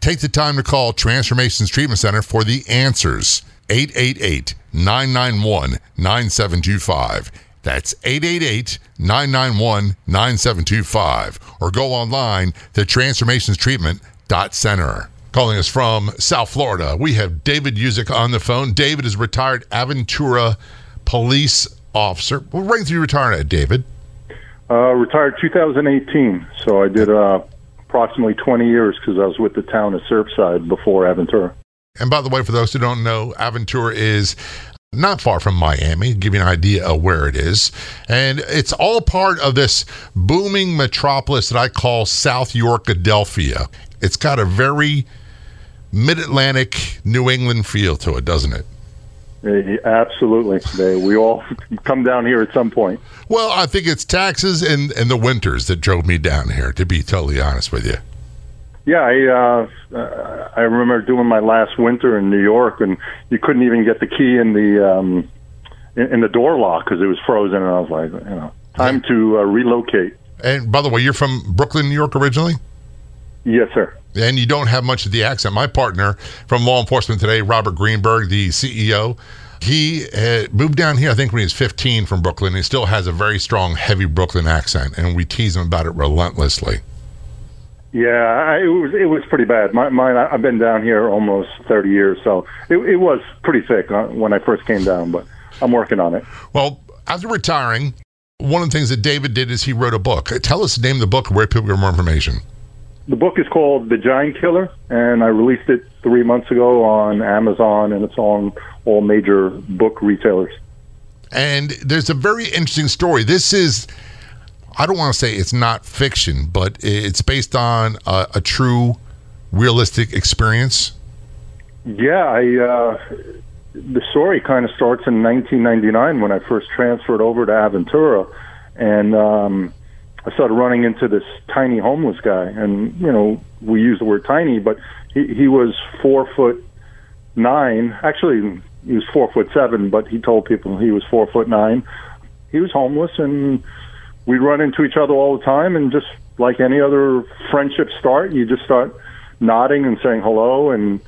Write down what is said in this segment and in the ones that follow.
Take the time to call Transformations Treatment Center for the answers. 888 991 9725. That's 888 991 9725. Or go online to transformationstreatment.center. Calling us from South Florida, we have David Usick on the phone. David is retired Aventura police officer. What rank did you retire at, David? Uh, retired 2018, so I did uh, approximately 20 years because I was with the town of Surfside before Aventura. And by the way, for those who don't know, Aventura is not far from Miami, give you an idea of where it is. And it's all part of this booming metropolis that I call South Yorkadelphia. It's got a very mid Atlantic New England feel to it, doesn't it? Uh, absolutely. They, we all come down here at some point. Well, I think it's taxes and, and the winters that drove me down here, to be totally honest with you. Yeah, I uh, uh, I remember doing my last winter in New York, and you couldn't even get the key in the um, in, in the door lock because it was frozen. And I was like, you know, time to uh, relocate. And by the way, you're from Brooklyn, New York, originally. Yes, sir. And you don't have much of the accent. My partner from law enforcement today, Robert Greenberg, the CEO, he moved down here, I think, when he was 15 from Brooklyn. He still has a very strong, heavy Brooklyn accent, and we tease him about it relentlessly. Yeah, I, it was it was pretty bad. My, mine, I've been down here almost 30 years, so it, it was pretty thick uh, when I first came down, but I'm working on it. Well, after retiring, one of the things that David did is he wrote a book. Tell us the name of the book, where people get more information the book is called The Giant Killer, and I released it three months ago on Amazon, and it's on all major book retailers. And there's a very interesting story. This is, I don't want to say it's not fiction, but it's based on a, a true, realistic experience. Yeah, I. Uh, the story kind of starts in 1999 when I first transferred over to Aventura, and um, I started running into this tiny homeless guy, and you know we use the word tiny, but he he was four foot nine. Actually, he was four foot seven, but he told people he was four foot nine. He was homeless, and we'd run into each other all the time, and just like any other friendship start, you just start nodding and saying hello, and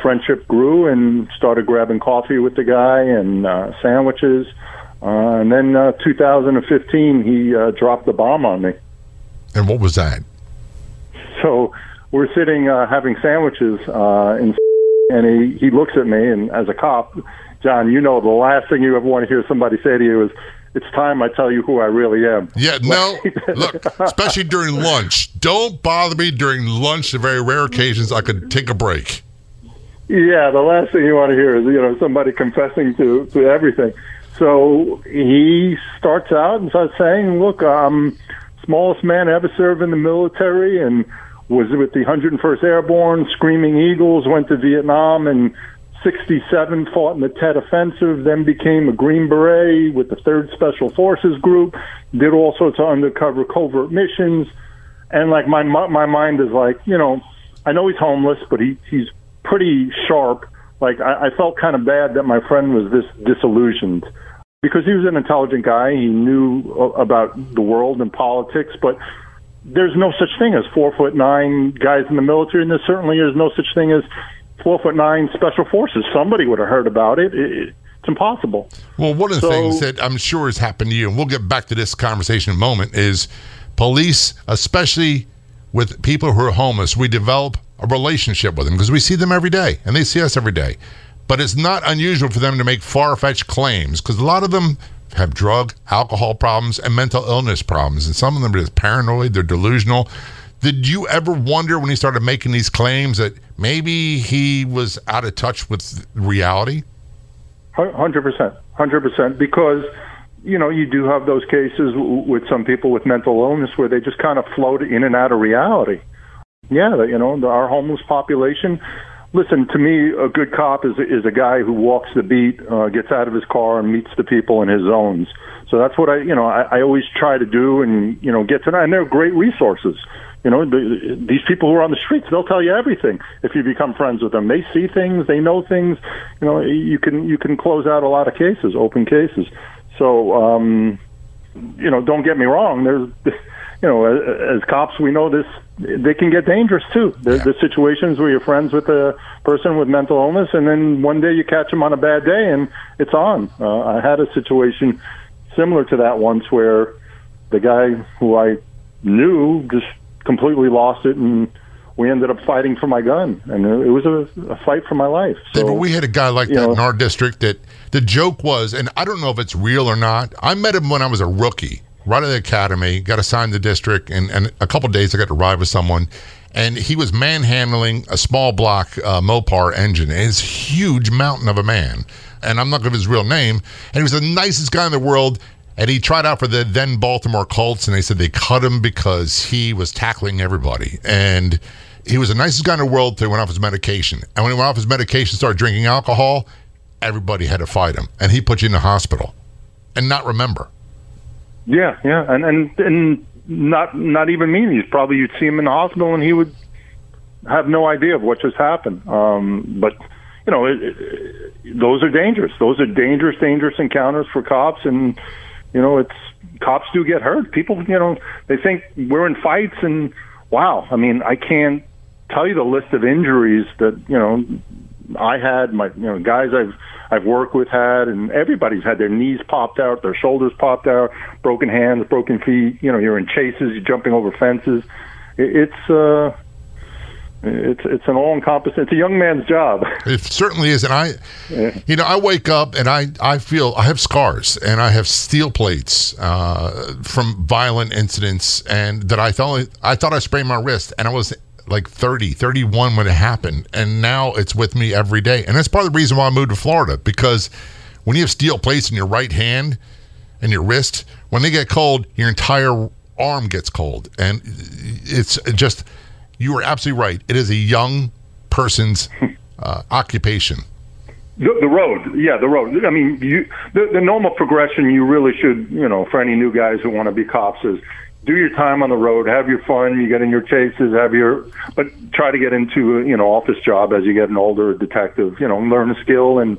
friendship grew, and started grabbing coffee with the guy and uh, sandwiches uh, and then uh, 2015, he uh, dropped the bomb on me. And what was that? So we're sitting uh, having sandwiches, uh, in, and he, he looks at me, and as a cop, John, you know the last thing you ever want to hear somebody say to you is, it's time I tell you who I really am. Yeah, no, look, especially during lunch. Don't bother me during lunch. The very rare occasions I could take a break. Yeah, the last thing you want to hear is you know somebody confessing to to everything. So he starts out and starts saying, "Look, I'm smallest man ever served in the military, and was with the 101st Airborne, Screaming Eagles. Went to Vietnam and 67 fought in the Tet Offensive, then became a Green Beret with the 3rd Special Forces Group, did all sorts of undercover covert missions. And like my my mind is like, you know, I know he's homeless, but he he's pretty sharp like I, I felt kind of bad that my friend was this disillusioned because he was an intelligent guy. He knew about the world and politics, but there's no such thing as four foot nine guys in the military, and there certainly is no such thing as four foot nine special forces. Somebody would have heard about it. it it's impossible. Well, one of the so, things that I'm sure has happened to you, and we'll get back to this conversation in a moment, is police, especially with people who are homeless, we develop a relationship with them because we see them every day and they see us every day. But it's not unusual for them to make far fetched claims because a lot of them have drug, alcohol problems, and mental illness problems. And some of them are just paranoid, they're delusional. Did you ever wonder when he started making these claims that maybe he was out of touch with reality? Hundred percent, hundred percent. Because you know you do have those cases with some people with mental illness where they just kind of float in and out of reality. Yeah, you know our homeless population. Listen, to me, a good cop is is a guy who walks the beat, uh, gets out of his car, and meets the people in his zones. So that's what I, you know, I, I always try to do, and you know, get to know. And they're great resources. You know, the, these people who are on the streets, they'll tell you everything if you become friends with them. They see things, they know things. You know, you can you can close out a lot of cases, open cases. So, um, you know, don't get me wrong. There's, you know, as, as cops, we know this. They can get dangerous too. There's yeah. the situations where you're friends with a person with mental illness, and then one day you catch them on a bad day, and it's on. Uh, I had a situation similar to that once where the guy who I knew just completely lost it and we ended up fighting for my gun, and it was a, a fight for my life. So, but we had a guy like that know, in our district. That the joke was, and I don't know if it's real or not. I met him when I was a rookie, right at the academy. Got assigned to the district, and, and a couple days I got to ride with someone, and he was manhandling a small block uh, Mopar engine. It's huge mountain of a man, and I'm not going to give his real name. And he was the nicest guy in the world. And he tried out for the then Baltimore Colts, and they said they cut him because he was tackling everybody. And he was the nicest guy in the world until he went off his medication. And when he went off his medication, started drinking alcohol, everybody had to fight him. And he put you in the hospital and not remember. Yeah, yeah. And, and, and not, not even mean. He's probably, you'd see him in the hospital and he would have no idea of what just happened. Um, but, you know, it, it, those are dangerous. Those are dangerous, dangerous encounters for cops. And, you know, it's cops do get hurt. People, you know, they think we're in fights, and wow, I mean, I can't tell you the list of injuries that you know I had. My you know guys I've I've worked with had, and everybody's had their knees popped out, their shoulders popped out, broken hands, broken feet. You know, you're in chases, you're jumping over fences. It, it's uh, it's it's an all encompassing. It's a young man's job. It certainly is, and I, yeah. you know, I wake up and I I feel I have scars and I have steel plates uh, from violent incidents, and that I thought I thought I sprained my wrist, and I was like 30, 31 when it happened, and now it's with me every day, and that's part of the reason why I moved to Florida because when you have steel plates in your right hand and your wrist, when they get cold, your entire arm gets cold, and it's just you are absolutely right. It is a young person's uh, occupation. The, the, road, yeah, the road. I mean, you, the, the normal progression you really should, you know, for any new guys who want to be cops is do your time on the road, have your fun, you get in your chases, have your, but try to get into, you know, office job as you get an older detective, you know, learn a skill and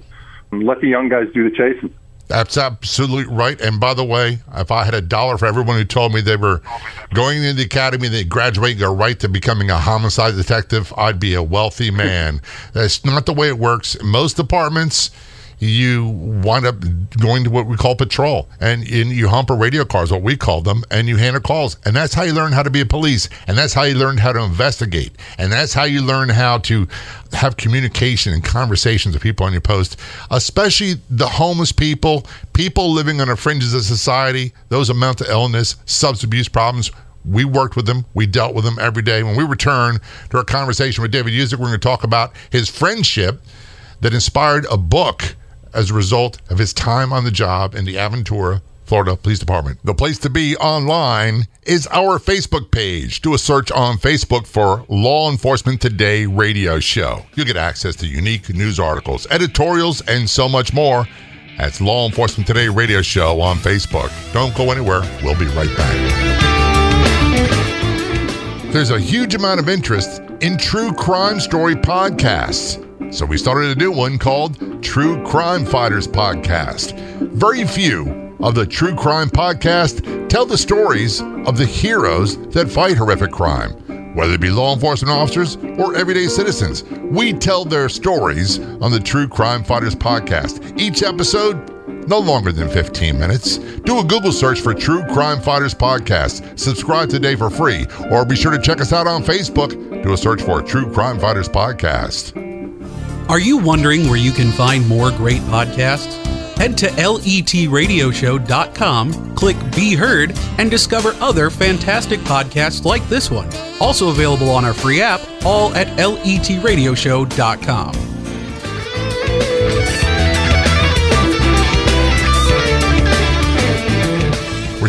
let the young guys do the chasing. That's absolutely right. And by the way, if I had a dollar for everyone who told me they were going into the academy, they graduate, go right to becoming a homicide detective, I'd be a wealthy man. That's not the way it works. Most departments, you wind up going to what we call patrol and in, you hump a radio cars, what we call them, and you handle calls. And that's how you learn how to be a police. And that's how you learn how to investigate. And that's how you learn how to have communication and conversations with people on your post, especially the homeless people, people living on the fringes of society, those with mental illness, substance abuse problems. We worked with them. We dealt with them every day. When we return to our conversation with David Usick, we're going to talk about his friendship that inspired a book as a result of his time on the job in the Aventura, Florida Police Department. The place to be online is our Facebook page. Do a search on Facebook for Law Enforcement Today radio show. You'll get access to unique news articles, editorials, and so much more. That's Law Enforcement Today radio show on Facebook. Don't go anywhere. We'll be right back. There's a huge amount of interest in true crime story podcasts. So we started a new one called True Crime Fighters Podcast. Very few of the True Crime Podcast tell the stories of the heroes that fight horrific crime. Whether it be law enforcement officers or everyday citizens, we tell their stories on the True Crime Fighters podcast. Each episode, no longer than 15 minutes. Do a Google search for True Crime Fighters Podcast. Subscribe today for free, or be sure to check us out on Facebook. Do a search for True Crime Fighters Podcast. Are you wondering where you can find more great podcasts? Head to letradioshow.com, click Be Heard, and discover other fantastic podcasts like this one. Also available on our free app, all at letradioshow.com.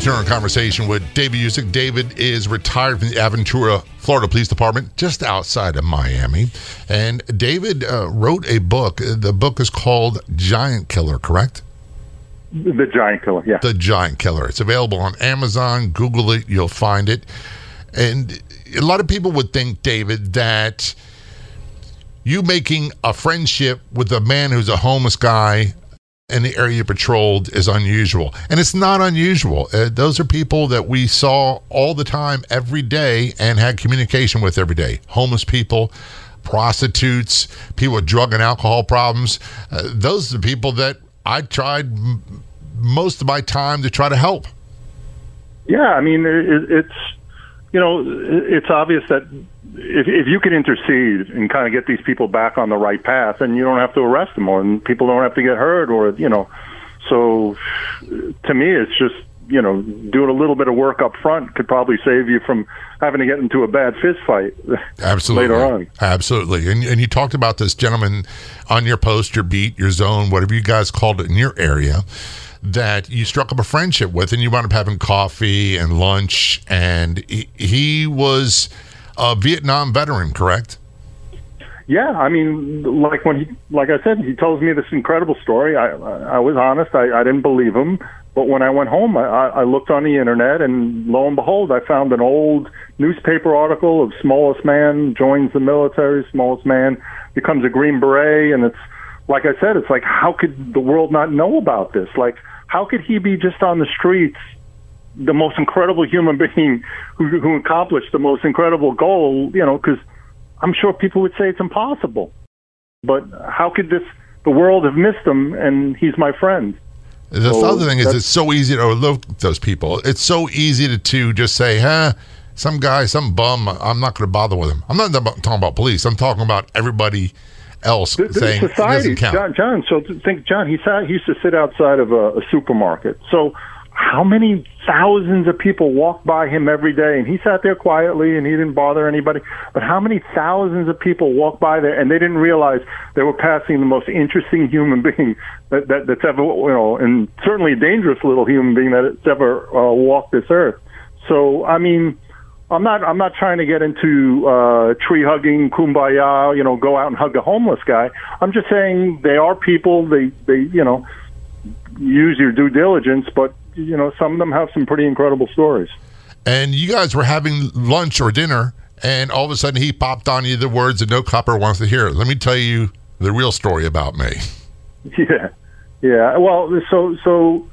Return our conversation with David Usick. David is retired from the Aventura, Florida Police Department, just outside of Miami. And David uh, wrote a book. The book is called Giant Killer, correct? The Giant Killer, yeah. The Giant Killer. It's available on Amazon. Google it, you'll find it. And a lot of people would think, David, that you making a friendship with a man who's a homeless guy in the area patrolled is unusual. And it's not unusual. Uh, those are people that we saw all the time, every day, and had communication with every day. Homeless people, prostitutes, people with drug and alcohol problems. Uh, those are the people that I tried m- most of my time to try to help. Yeah, I mean, it, it's, you know, it's obvious that if, if you can intercede and kind of get these people back on the right path, and you don't have to arrest them, or and people don't have to get hurt, or you know, so to me, it's just you know, doing a little bit of work up front could probably save you from having to get into a bad fist fight. Absolutely. later on. Absolutely. And, and you talked about this gentleman on your post, your beat, your zone, whatever you guys called it in your area, that you struck up a friendship with, and you wound up having coffee and lunch. And he, he was a Vietnam veteran, correct? Yeah, I mean, like when he, like I said, he tells me this incredible story. I, I was honest. I, I didn't believe him, but when I went home, I, I looked on the internet, and lo and behold, I found an old newspaper article of smallest man joins the military, smallest man becomes a Green Beret, and it's like I said, it's like how could the world not know about this? Like how could he be just on the streets? The most incredible human being who, who accomplished the most incredible goal, you know, because I'm sure people would say it's impossible. But how could this the world have missed him and he's my friend? The So other thing is, it's so easy to overlook those people. It's so easy to, to just say, huh, some guy, some bum, I'm not going to bother with him. I'm not talking about police. I'm talking about everybody else The, saying it society, doesn't count. John, John. So think, John, he sat, he used to sit outside of a, a supermarket. So how many thousands of people walked by him every day, and he sat there quietly, and he didn't bother anybody. But how many thousands of people walked by there, and they didn't realize they were passing the most interesting human being that, that that's ever, you know, and certainly a dangerous little human being that has ever uh, walked this earth. So I mean. I'm not. I'm not trying to get into uh, tree hugging, kumbaya. You know, go out and hug a homeless guy. I'm just saying they are people. They, they, you know, use your due diligence. But you know, some of them have some pretty incredible stories. And you guys were having lunch or dinner, and all of a sudden he popped on you the words that no copper wants to hear. Let me tell you the real story about me. Yeah, yeah. Well, so so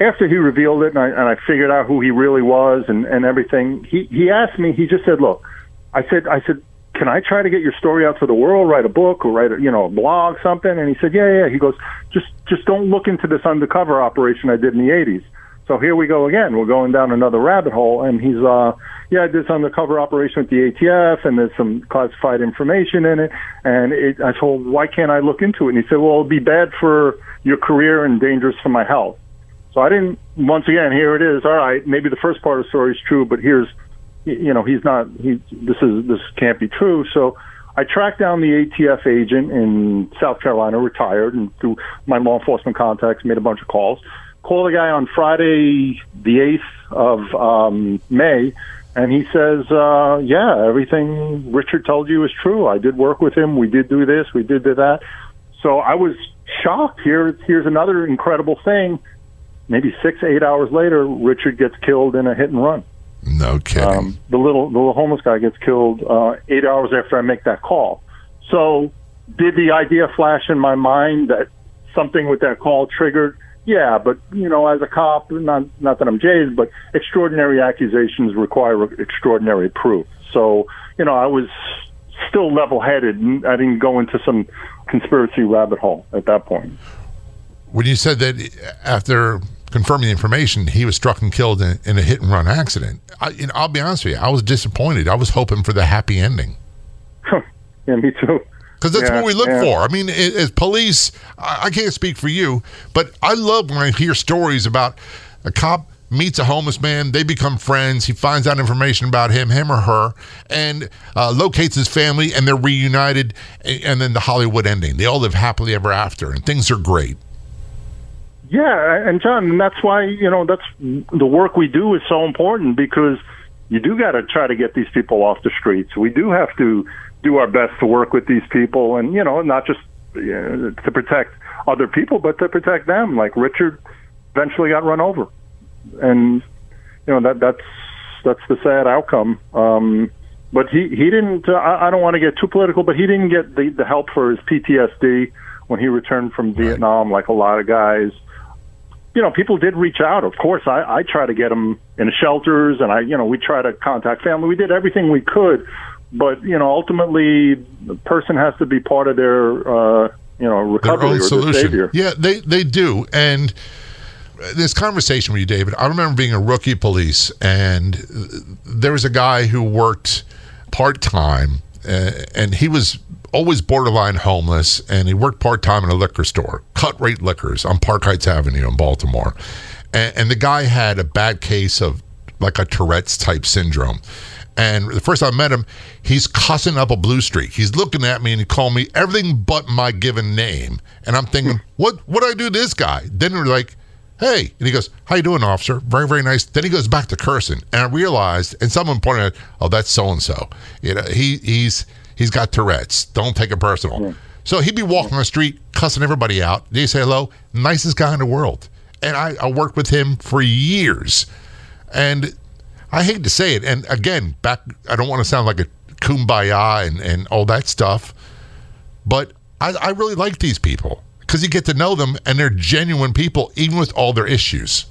after he revealed it, and I and I figured out who he really was and and everything, he he asked me. He just said, "Look," I said, I said, "Can I try to get your story out to the world? Write a book or write a you know a blog, something?" And he said, "Yeah, yeah." He goes, "Just just don't look into this undercover operation I did in the '80s." So here we go again. We're going down another rabbit hole, and he's uh, yeah, I did this undercover operation with the ATF, and there's some classified information in it. And it, I told, why can't I look into it? And he said, well, it'd be bad for your career and dangerous for my health. So I didn't. Once again, here it is. All right, maybe the first part of the story is true, but here's, you know, he's not. He this is this can't be true. So I tracked down the ATF agent in South Carolina, retired, and through my law enforcement contacts, made a bunch of calls. Called the guy on Friday, the eighth of um, May, and he says, uh, "Yeah, everything Richard told you is true. I did work with him. We did do this. We did do that." So I was shocked. Here, here's another incredible thing. Maybe six, eight hours later, Richard gets killed in a hit and run. No kidding. Um, the little the little homeless guy gets killed uh, eight hours after I make that call. So did the idea flash in my mind that something with that call triggered? Yeah, but you know, as a cop, not not that I'm jaded, but extraordinary accusations require extraordinary proof. So, you know, I was still level-headed. I didn't go into some conspiracy rabbit hole at that point. When you said that after confirming the information, he was struck and killed in, in a hit and run accident, I, know, I'll be honest with you, I was disappointed. I was hoping for the happy ending. yeah, me too because that's yeah, what we look yeah. for. I mean, as police, I can't speak for you, but I love when I hear stories about a cop meets a homeless man, they become friends, he finds out information about him, him or her, and uh, locates his family, and they're reunited, and then the Hollywood ending. They all live happily ever after, and things are great. Yeah, and John, that's why you know that's the work we do is so important because you do got to try to get these people off the streets. We do have to do our best to work with these people, and you know, not just you know, to protect other people, but to protect them. Like Richard eventually got run over, and you know that that's that's the sad outcome. Um, but he he didn't. Uh, I, I don't want to get too political, but he didn't get the the help for his PTSD when he returned from right. Vietnam, like a lot of guys. You know, people did reach out. Of course, I, I try to get them in shelters, and I, you know, we try to contact family. We did everything we could, but you know, ultimately, the person has to be part of their uh, you know recovery or solution. savior. Yeah, they they do, and this conversation with you, David. I remember being a rookie police, and there was a guy who worked part time, uh, and he was always borderline homeless, and he worked part time in a liquor store, cut rate liquors on Park Heights Avenue in Baltimore, and, and the guy had a bad case of like a Tourette's type syndrome and the first time I met him, he's cussing up a blue streak. He's looking at me and he called me everything but my given name. And I'm thinking, hmm. what what do I do to this guy? Then we're like, hey. And he goes, How you doing, officer? Very, very nice. Then he goes back to cursing. And I realized, and someone pointed out, oh, that's so and so. You know, he he's he's got Tourette's. Don't take it personal. Yeah. So he'd be walking on the street, cussing everybody out. They say hello, nicest guy in the world. And I, I worked with him for years. And I hate to say it, and again, back I don't want to sound like a kumbaya and, and all that stuff, but I, I really like these people because you get to know them and they're genuine people, even with all their issues.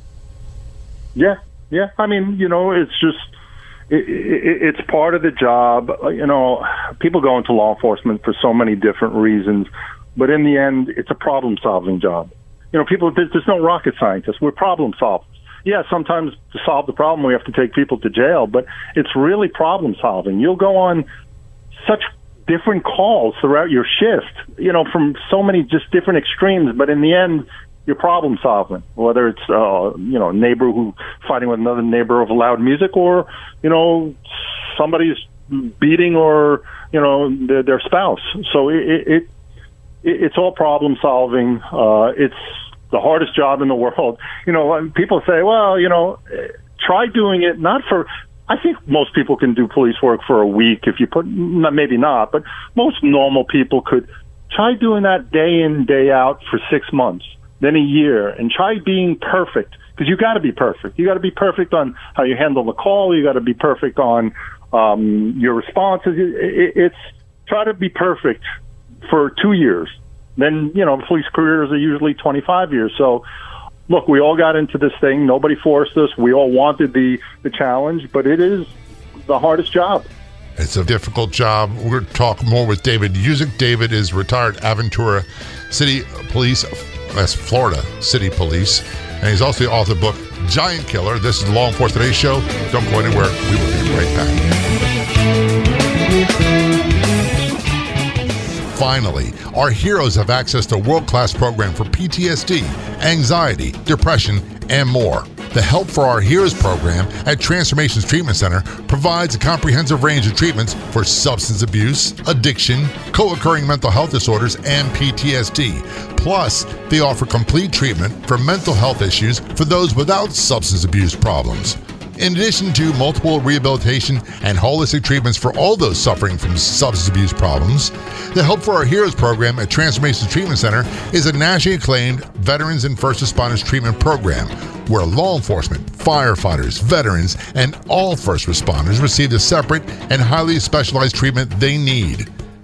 Yeah, yeah. I mean, you know, it's just it, it, it's part of the job. You know, people go into law enforcement for so many different reasons, but in the end, it's a problem-solving job. You know, people there's, there's no rocket scientists. We're problem solvers yeah, sometimes to solve the problem we have to take people to jail, but it's really problem solving. You'll go on such different calls throughout your shift, you know, from so many just different extremes, but in the end, you're problem solving. Whether it's uh, you know, neighbor who fighting with another neighbor over loud music, or you know, somebody's beating or you know their, their spouse. So it, it, it it's all problem solving. Uh, it's the hardest job in the world. You know, people say, well, you know, try doing it not for. I think most people can do police work for a week if you put, maybe not, but most normal people could try doing that day in, day out for six months, then a year, and try being perfect because you got to be perfect. You got to be perfect on how you handle the call. You got to be perfect on um, your responses. It's try to be perfect for two years then you know police careers are usually 25 years. So look, we all got into this thing. Nobody forced us. We all wanted the the challenge, but it is the hardest job. It's a difficult job. We're going to talk more with David Usick. David is retired Aventura City Police, that's Florida City Police, and he's also the author of the book Giant Killer. This is the Law Enforcement Today Show. Don't go anywhere. We will be right back. Finally, our heroes have access to a world class program for PTSD, anxiety, depression, and more. The Help for Our Heroes program at Transformations Treatment Center provides a comprehensive range of treatments for substance abuse, addiction, co occurring mental health disorders, and PTSD. Plus, they offer complete treatment for mental health issues for those without substance abuse problems. In addition to multiple rehabilitation and holistic treatments for all those suffering from substance abuse problems, the Help for Our Heroes program at Transformation Treatment Center is a nationally acclaimed veterans and first responders treatment program where law enforcement, firefighters, veterans, and all first responders receive the separate and highly specialized treatment they need.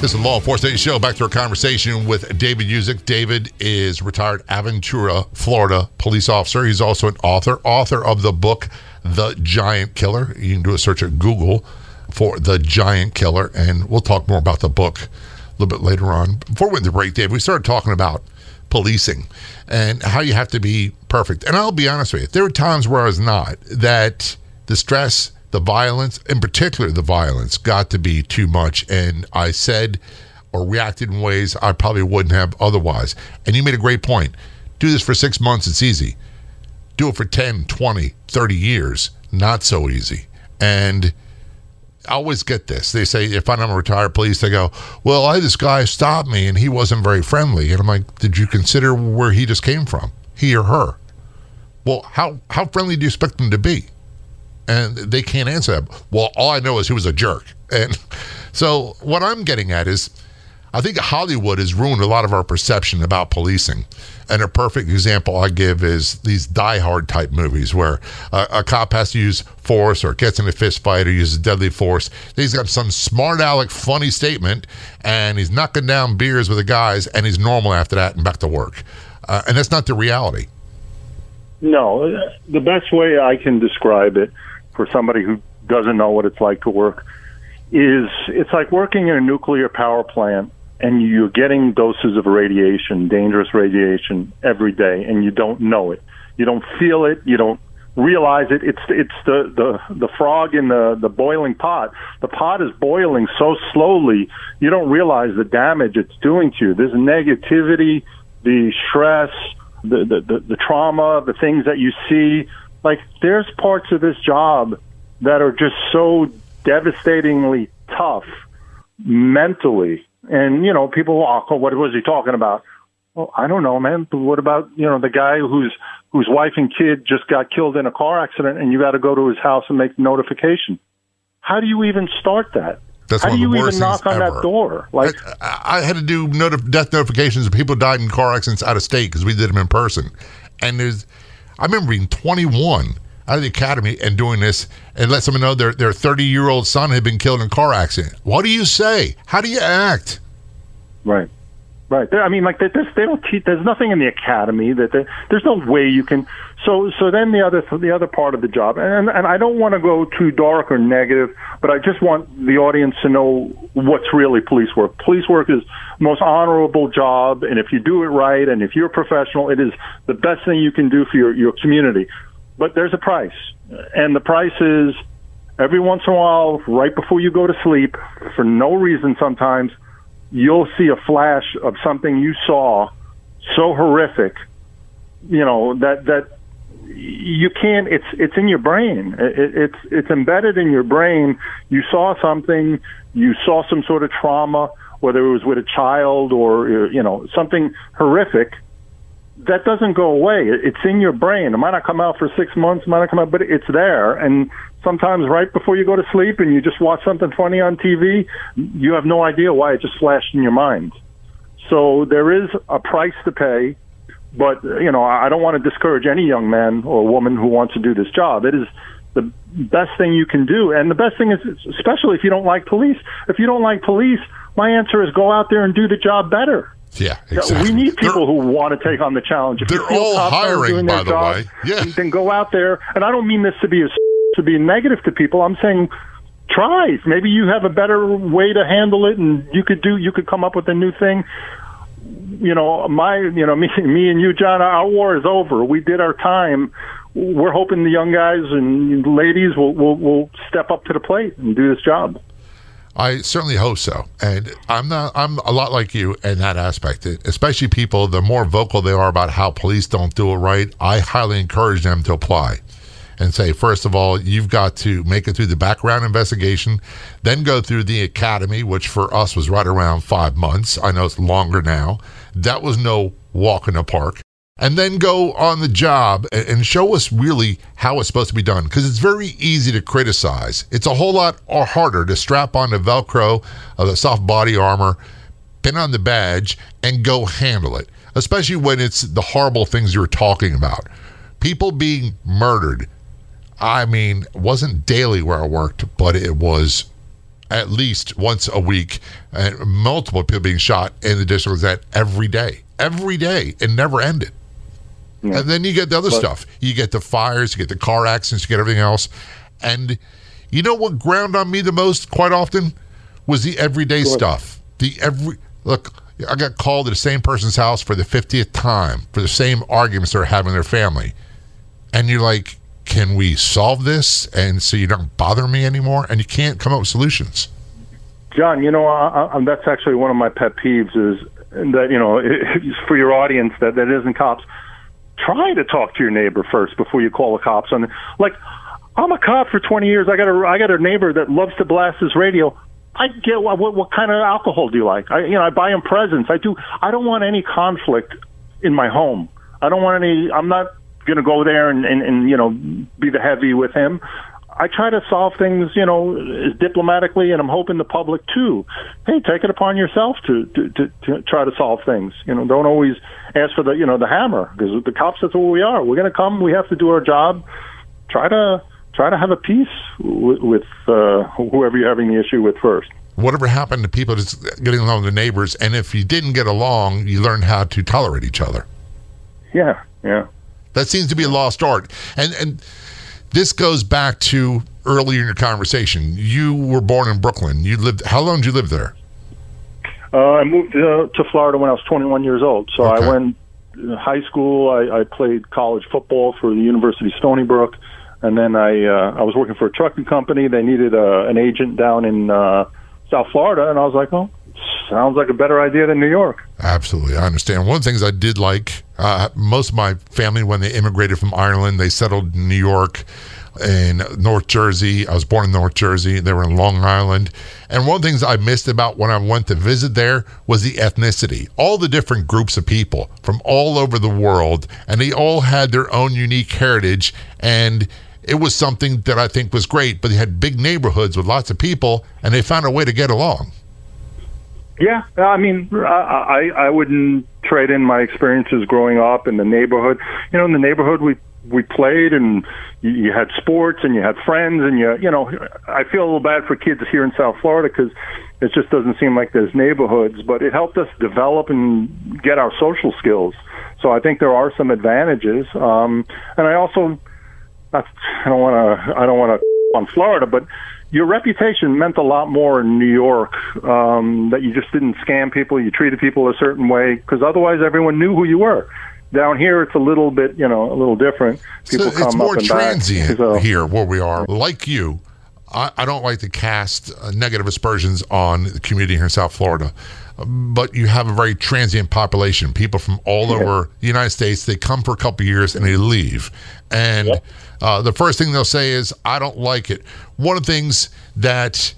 This is Law Enforcement Show. Back to our conversation with David Usick. David is retired Aventura, Florida police officer. He's also an author, author of the book The Giant Killer. You can do a search at Google for The Giant Killer, and we'll talk more about the book a little bit later on. Before we went to break, Dave, we started talking about policing and how you have to be perfect. And I'll be honest with you, there were times where I was not, that the stress, the violence, in particular the violence, got to be too much. And I said or reacted in ways I probably wouldn't have otherwise. And you made a great point. Do this for six months, it's easy. Do it for 10, 20, 30 years, not so easy. And I always get this. They say, if I'm a retired police, they go, Well, I this guy stop me and he wasn't very friendly. And I'm like, Did you consider where he just came from? He or her? Well, how, how friendly do you expect them to be? And they can't answer that. Well, all I know is he was a jerk. And so what I'm getting at is I think Hollywood has ruined a lot of our perception about policing. And a perfect example I give is these Die Hard type movies where a, a cop has to use force or gets in a fist fight or uses deadly force. He's got some smart aleck funny statement and he's knocking down beers with the guys and he's normal after that and back to work. Uh, and that's not the reality. No, the best way I can describe it for somebody who doesn't know what it's like to work is it's like working in a nuclear power plant and you're getting doses of radiation, dangerous radiation every day and you don't know it. You don't feel it, you don't realize it. It's it's the the the frog in the the boiling pot. The pot is boiling so slowly, you don't realize the damage it's doing to you. This negativity, the stress, the the the, the trauma, the things that you see like there's parts of this job that are just so devastatingly tough mentally. And you know, people, oh, what was he talking about? Well, I don't know, man. But what about you know the guy whose whose wife and kid just got killed in a car accident, and you got to go to his house and make notification? How do you even start that? That's How do you even knock on ever. that door? Like, I, I had to do noti- death notifications of people died in car accidents out of state because we did them in person. And there's, I remember being 21 out of the academy and doing this and let someone know their their 30 year old son had been killed in a car accident. What do you say? How do you act? Right. Right. I mean, like this, they don't teach. There's nothing in the academy that there's no way you can. So, so then the other the other part of the job, and and I don't want to go too dark or negative, but I just want the audience to know what's really police work. Police work is the most honorable job, and if you do it right, and if you're professional, it is the best thing you can do for your your community. But there's a price, and the price is every once in a while, right before you go to sleep, for no reason sometimes you'll see a flash of something you saw so horrific, you know that that you can't. It's it's in your brain. It, it's it's embedded in your brain. You saw something. You saw some sort of trauma, whether it was with a child or you know something horrific. That doesn't go away. It's in your brain. It might not come out for six months, might not come out, but it's there. And sometimes right before you go to sleep and you just watch something funny on TV, you have no idea why it just flashed in your mind. So there is a price to pay, but you know I don't want to discourage any young man or woman who wants to do this job. It is the best thing you can do, and the best thing is, especially if you don't like police. If you don't like police, my answer is go out there and do the job better. Yeah, exactly. We need people They're- who want to take on the challenge. If They're all hiring, by the job, way. Yeah. Then go out there, and I don't mean this to be a, to be negative to people. I'm saying try. Maybe you have a better way to handle it, and you could do. You could come up with a new thing. You know, my, you know, me, me and you, John. Our war is over. We did our time. We're hoping the young guys and ladies will will, will step up to the plate and do this job. I certainly hope so. And I'm not I'm a lot like you in that aspect. Especially people, the more vocal they are about how police don't do it right, I highly encourage them to apply. and say, first of all, you've got to make it through the background investigation, then go through the academy, which for us was right around five months. I know it's longer now. That was no walk in the park. And then go on the job and show us really how it's supposed to be done. Because it's very easy to criticize. It's a whole lot harder to strap on the Velcro of the soft body armor, pin on the badge, and go handle it especially when it's the horrible things you're talking about. People being murdered. I mean, wasn't daily where I worked, but it was at least once a week, and multiple people being shot in the district that every day, every day, it never ended. Yeah. And then you get the other but, stuff. You get the fires, you get the car accidents, you get everything else. And you know what ground on me the most quite often was the everyday stuff. The every look, I got called to the same person's house for the 50th time for the same arguments they're having in their family. And you're like, can we solve this? And so you don't bother me anymore? And you can't come up with solutions. John, you know, I, I, that's actually one of my pet peeves is that, you know, for your audience that, that isn't cops, try to talk to your neighbor first before you call the cops. And like, I'm a cop for 20 years. I got a I got a neighbor that loves to blast his radio. I get what, what kind of alcohol do you like? I you know I buy him presents. I do. I don't want any conflict in my home. I don't want any. I'm not going to go there and, and and you know be the heavy with him. I try to solve things, you know, diplomatically, and I'm hoping the public too. Hey, take it upon yourself to, to to to try to solve things. You know, don't always ask for the you know the hammer because the cops that's what we are. We're going to come. We have to do our job. Try to try to have a peace with, with uh, whoever you're having the issue with first. Whatever happened to people just getting along with the neighbors, and if you didn't get along, you learned how to tolerate each other. Yeah, yeah. That seems to be a lost art, and and this goes back to earlier in your conversation. You were born in Brooklyn. You lived. How long did you live there? Uh, I moved uh, to Florida when I was 21 years old. So okay. I went high school. I, I played college football for the University of Stony Brook and then I uh, I was working for a trucking company. They needed a, an agent down in uh, South Florida, and I was like, oh, sounds like a better idea than New York. Absolutely, I understand. One of the things I did like, uh, most of my family when they immigrated from Ireland, they settled in New York in North Jersey. I was born in North Jersey. They were in Long Island. And one of the things I missed about when I went to visit there was the ethnicity. All the different groups of people from all over the world, and they all had their own unique heritage. And it was something that I think was great. But they had big neighborhoods with lots of people, and they found a way to get along. Yeah, I mean, I I wouldn't trade in my experiences growing up in the neighborhood. You know, in the neighborhood we we played and you, had sports and you had friends and you you know I feel a little bad for kids here in South Florida because it just doesn't seem like there's neighborhoods, but it helped us develop and get our social skills. So I think there are some advantages, um, and I also I don't want to I don't want to on Florida, but your reputation meant a lot more in New York. Um, that you just didn't scam people, you treated people a certain way, because otherwise everyone knew who you were. Down here, it's a little bit, you know, a little different. People so it's more transient so. here where we are. Like you, I, I don't like to cast uh, negative aspersions on the community here in South Florida but you have a very transient population. People from all yeah. over the United States, they come for a couple years and they leave. And. Uh, the first thing they'll say is, I don't like it. One of the things that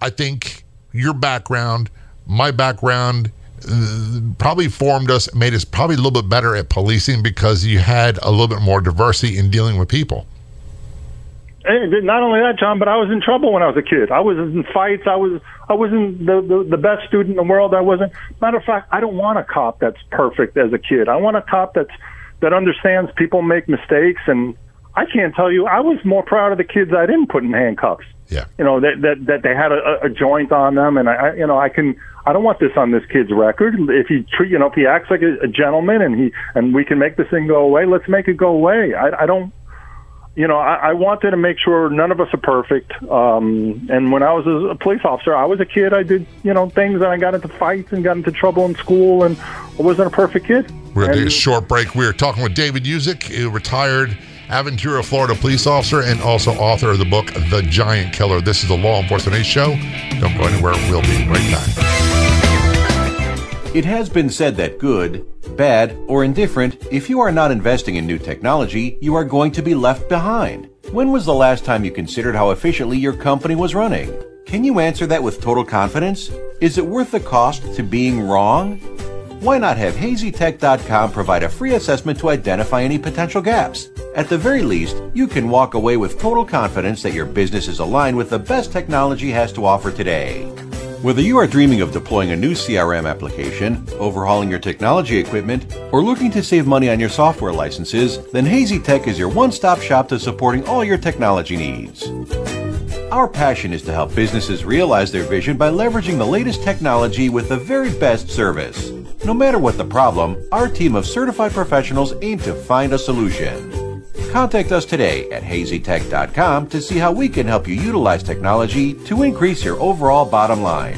I think your background, my background, uh, probably formed us, made us probably a little bit better at policing because you had a little bit more diversity in dealing with people. And not only that, John, but I was in trouble when I was a kid. I was in fights. I was I wasn't the, the the best student in the world. I wasn't. Matter of fact, I don't want a cop that's perfect as a kid. I want a cop that's that understands people make mistakes. And I can't tell you, I was more proud of the kids I didn't put in handcuffs. Yeah. You know that that that they had a, a joint on them, and I, you know, I can. I don't want this on this kid's record. If he treat, you know, if he acts like a, a gentleman and he and we can make this thing go away, let's make it go away. I, I don't you know, I, I wanted to make sure none of us are perfect. Um, and when I was a police officer, I was a kid. I did, you know, things and I got into fights and got into trouble in school, and I wasn't a perfect kid. We're going to take a short break. We are talking with David Usick, a retired Aventura, Florida police officer and also author of the book, The Giant Killer. This is the Law Enforcement Show. Don't go anywhere. We'll be right back. It has been said that good, bad, or indifferent, if you are not investing in new technology, you are going to be left behind. When was the last time you considered how efficiently your company was running? Can you answer that with total confidence? Is it worth the cost to being wrong? Why not have hazytech.com provide a free assessment to identify any potential gaps? At the very least, you can walk away with total confidence that your business is aligned with the best technology has to offer today. Whether you are dreaming of deploying a new CRM application, overhauling your technology equipment, or looking to save money on your software licenses, then Hazy Tech is your one stop shop to supporting all your technology needs. Our passion is to help businesses realize their vision by leveraging the latest technology with the very best service. No matter what the problem, our team of certified professionals aim to find a solution. Contact us today at hazytech.com to see how we can help you utilize technology to increase your overall bottom line.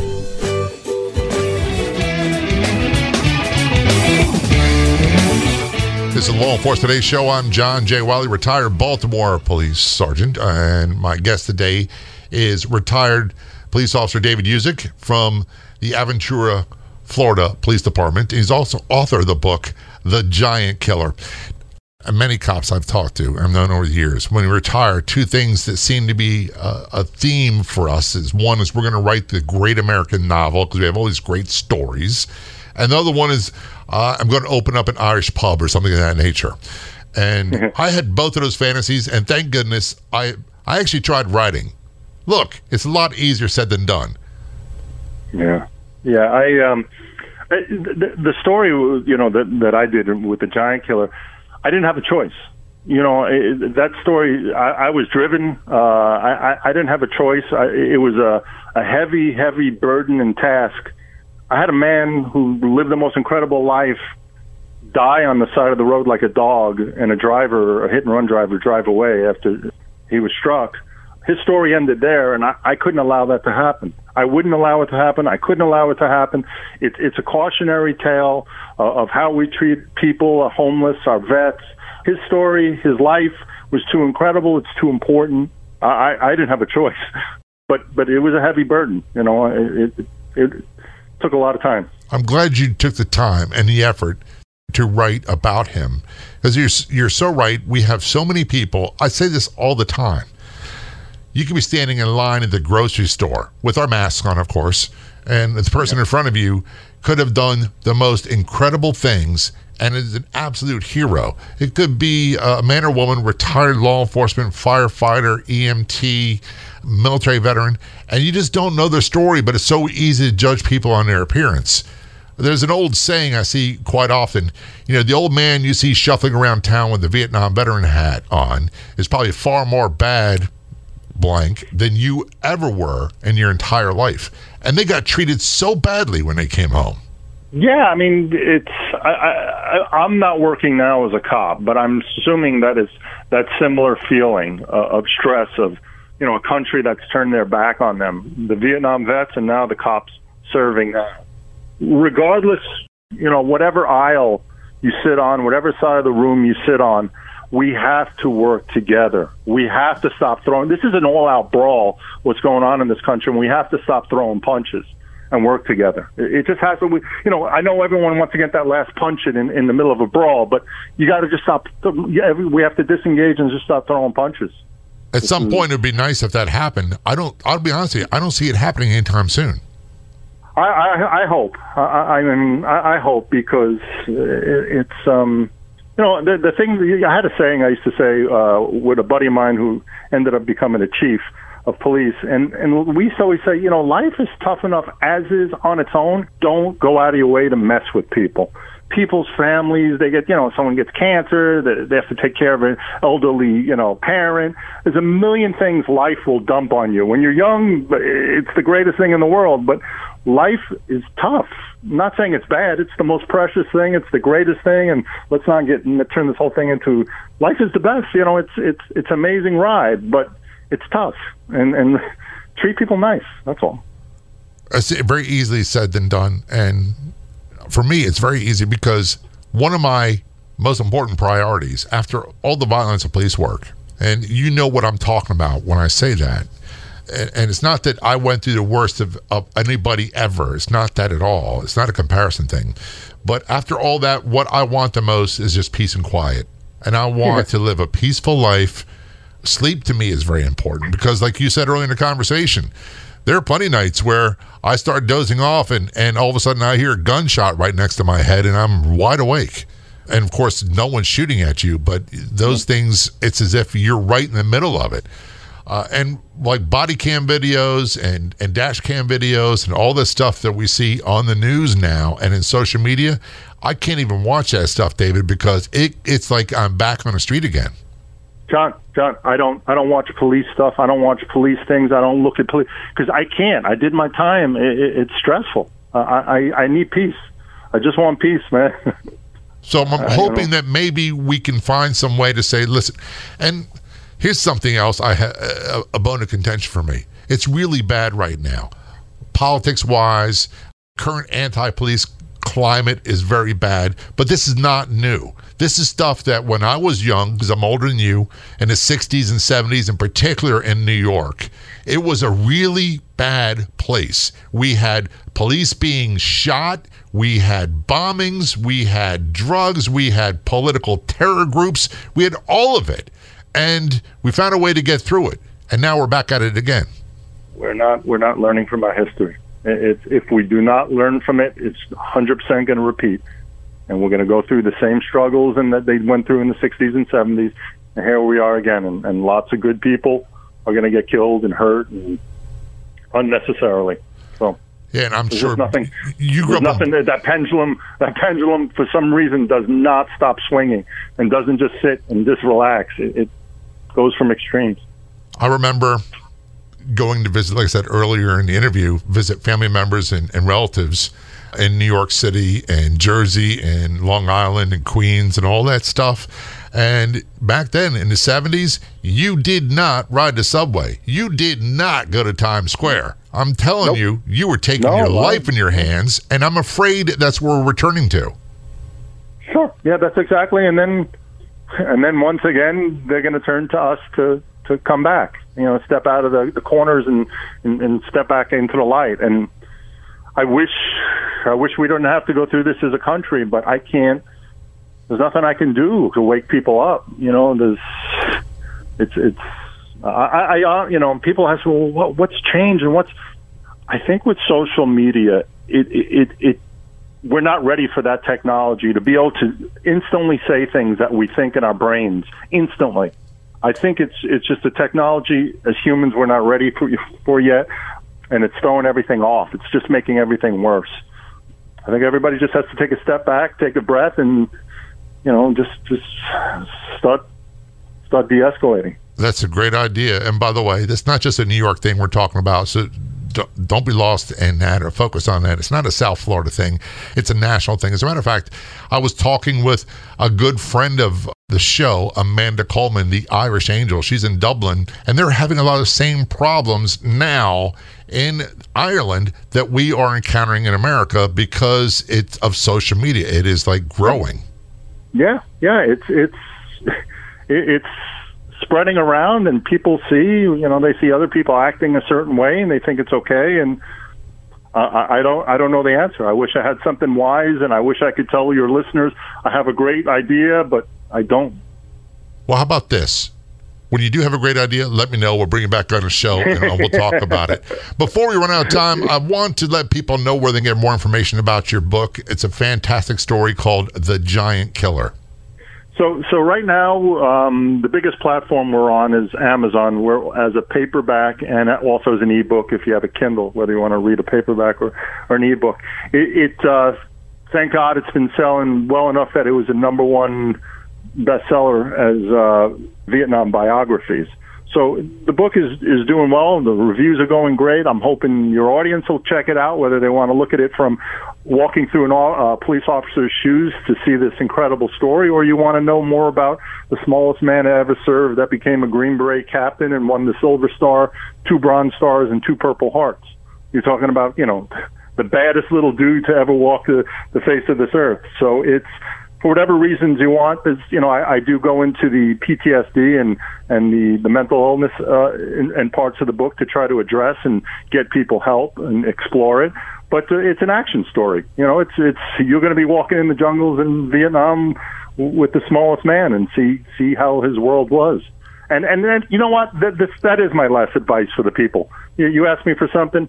This is Law Enforcement Today Show. I'm John J. Wiley, retired Baltimore police sergeant, and my guest today is retired police officer David Usick from the Aventura, Florida Police Department. He's also author of the book The Giant Killer many cops I've talked to, I've known over the years, when we retire, two things that seem to be a, a theme for us is one is we're going to write the great American novel because we have all these great stories, and the other one is uh, I'm going to open up an Irish pub or something of that nature. And I had both of those fantasies, and thank goodness I I actually tried writing. Look, it's a lot easier said than done. Yeah, yeah. I um, the, the story you know that that I did with the Giant Killer I didn't have a choice. You know, it, that story, I, I was driven. Uh, I, I didn't have a choice. I, it was a, a heavy, heavy burden and task. I had a man who lived the most incredible life die on the side of the road like a dog, and a driver, a hit and run driver, drive away after he was struck. His story ended there, and I, I couldn't allow that to happen. I wouldn't allow it to happen. I couldn't allow it to happen. It, it's a cautionary tale uh, of how we treat people, our homeless, our vets. His story, his life was too incredible. It's too important. I, I didn't have a choice, but but it was a heavy burden. You know, it, it, it took a lot of time. I'm glad you took the time and the effort to write about him because you're you're so right. We have so many people. I say this all the time you could be standing in line at the grocery store with our masks on, of course, and the person in front of you could have done the most incredible things and is an absolute hero. It could be a man or woman, retired law enforcement, firefighter, EMT, military veteran, and you just don't know their story, but it's so easy to judge people on their appearance. There's an old saying I see quite often. You know, the old man you see shuffling around town with the Vietnam veteran hat on is probably far more bad blank than you ever were in your entire life. And they got treated so badly when they came home. Yeah, I mean, it's I, I, I'm not working now as a cop, but I'm assuming that is that similar feeling uh, of stress of you know a country that's turned their back on them, the Vietnam vets, and now the cops serving. Regardless, you know, whatever aisle you sit on, whatever side of the room you sit on, we have to work together. We have to stop throwing. This is an all-out brawl. What's going on in this country, and we have to stop throwing punches and work together. It just has to. You know, I know everyone wants to get that last punch in in the middle of a brawl, but you got to just stop. We have to disengage and just stop throwing punches. At some point, it would be nice if that happened. I don't. I'll be honest with you. I don't see it happening anytime soon. I, I, I hope. I, I mean, I, I hope because it's. um you know, the, the thing, I had a saying I used to say uh, with a buddy of mine who ended up becoming a chief of police, and, and we used to always say, you know, life is tough enough as is on its own. Don't go out of your way to mess with people. People's families, they get, you know, someone gets cancer, they, they have to take care of an elderly, you know, parent. There's a million things life will dump on you. When you're young, it's the greatest thing in the world, but life is tough. I'm not saying it's bad. It's the most precious thing. It's the greatest thing. And let's not get turn this whole thing into life is the best. You know, it's it's it's amazing ride, but it's tough. And and treat people nice. That's all. It's very easily said than done. And for me, it's very easy because one of my most important priorities after all the violence of police work, and you know what I'm talking about when I say that, And, and it's not that I went through the worst of, of anybody ever. It's not that at all. It's not a comparison thing. But after all that, what I want the most is just peace and quiet. And I want to live a peaceful life. Sleep to me is very important because, like you said earlier in the conversation, there are plenty of nights where I start dozing off and, and all of a sudden I hear a gunshot right next to my head and I'm wide awake. And of course, no one's shooting at you, but those things, it's as if you're right in the middle of it. Uh, and like body cam videos and, and dash cam videos and all this stuff that we see on the news now and in social media, I can't even watch that stuff, David, because it, it's like I'm back on the street again. John, John, I don't, I don't watch police stuff. I don't watch police things. I don't look at police because I can't. I did my time. It, it, it's stressful. Uh, I, I need peace. I just want peace, man. so I'm, I'm hoping that maybe we can find some way to say, listen, and here's something else. I ha- a, a bone of contention for me. It's really bad right now, politics wise. Current anti-police climate is very bad, but this is not new. This is stuff that when I was young, because I'm older than you, in the 60s and 70s, in particular in New York, it was a really bad place. We had police being shot, we had bombings, we had drugs, we had political terror groups, we had all of it. And we found a way to get through it. And now we're back at it again. We're not we're not learning from our history. It's, if we do not learn from it, it's 100% going to repeat. And we're going to go through the same struggles and that they went through in the 60s and 70s. And here we are again. And, and lots of good people are going to get killed and hurt and unnecessarily. So. Yeah, and I'm sure nothing. You grew up nothing. that, that pendulum, that pendulum, for some reason, does not stop swinging and doesn't just sit and just relax. It, it goes from extremes. I remember going to visit, like I said earlier in the interview, visit family members and, and relatives in New York City and Jersey and Long Island and Queens and all that stuff. And back then in the 70s, you did not ride the subway. You did not go to Times Square. I'm telling nope. you, you were taking no, your life in your hands, and I'm afraid that's where we're returning to. Sure. Yeah, that's exactly. And then, and then once again, they're going to turn to us to to come back. You know, step out of the, the corners and, and and step back into the light. And I wish I wish we didn't have to go through this as a country, but I can't. There's nothing I can do to wake people up. You know, there's it's it's I, I, I uh, you know people ask well what, what's changed and what's I think with social media it it it we're not ready for that technology to be able to instantly say things that we think in our brains instantly. I think it's it's just a technology as humans we're not ready for, for yet, and it's throwing everything off. It's just making everything worse. I think everybody just has to take a step back, take a breath, and you know just just start start de-escalating. That's a great idea. And by the way, that's not just a New York thing we're talking about. So don't be lost in that or focus on that. It's not a South Florida thing, it's a national thing. As a matter of fact, I was talking with a good friend of the show, Amanda Coleman, the Irish Angel. She's in Dublin, and they're having a lot of same problems now in Ireland that we are encountering in America because it's of social media. It is like growing. Yeah, yeah, it's it's it's spreading around and people see, you know, they see other people acting a certain way and they think it's okay. And uh, I don't, I don't know the answer. I wish I had something wise and I wish I could tell your listeners I have a great idea, but I don't. Well, how about this? When you do have a great idea, let me know. We'll bring it back on the show and we'll talk about it. Before we run out of time, I want to let people know where they can get more information about your book. It's a fantastic story called The Giant Killer. So, so right now, um, the biggest platform we're on is Amazon. We're as a paperback and also as an ebook. If you have a Kindle, whether you want to read a paperback or, or an ebook, it, it uh, thank God it's been selling well enough that it was a number one bestseller as uh, Vietnam biographies. So the book is is doing well. The reviews are going great. I'm hoping your audience will check it out, whether they want to look at it from walking through an uh, police officer's shoes to see this incredible story, or you want to know more about the smallest man to ever served that became a Green Beret captain and won the Silver Star, two Bronze Stars, and two Purple Hearts. You're talking about, you know, the baddest little dude to ever walk the, the face of this earth. So it's for whatever reasons you want, is you know I, I do go into the PTSD and and the the mental illness uh, and, and parts of the book to try to address and get people help and explore it. But uh, it's an action story. You know, it's it's you're going to be walking in the jungles in Vietnam with the smallest man and see see how his world was. And and then you know what? That this, that is my last advice for the people. You, you ask me for something.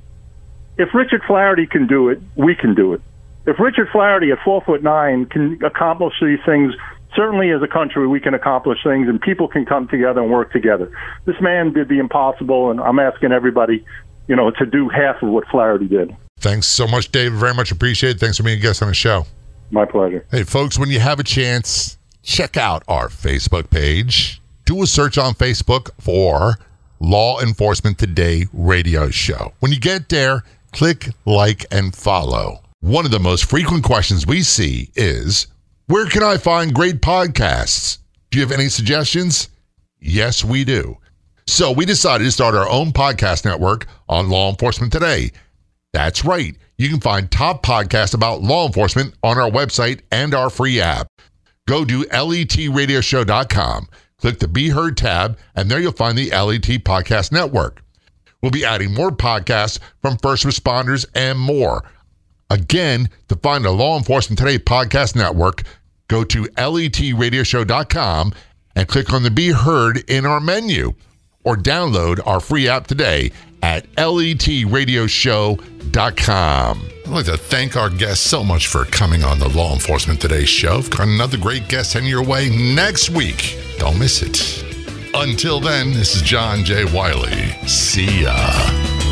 If Richard Flaherty can do it, we can do it. If Richard Flaherty at four foot nine can accomplish these things, certainly as a country we can accomplish things, and people can come together and work together. This man did the impossible, and I'm asking everybody, you know, to do half of what Flaherty did. Thanks so much, Dave. Very much appreciated. Thanks for being a guest on the show. My pleasure. Hey, folks, when you have a chance, check out our Facebook page. Do a search on Facebook for Law Enforcement Today radio show. When you get there, click like and follow. One of the most frequent questions we see is Where can I find great podcasts? Do you have any suggestions? Yes, we do. So we decided to start our own podcast network on Law Enforcement Today. That's right. You can find top podcasts about law enforcement on our website and our free app. Go to letradioshow.com, click the Be Heard tab, and there you'll find the LET Podcast Network. We'll be adding more podcasts from first responders and more. Again, to find the Law Enforcement Today Podcast Network, go to letradioshow.com and click on the Be Heard in our menu or download our free app today at letradioshow.com. I'd like to thank our guests so much for coming on the Law Enforcement Today show. We've got another great guest heading your way next week. Don't miss it. Until then, this is John J. Wiley. See ya.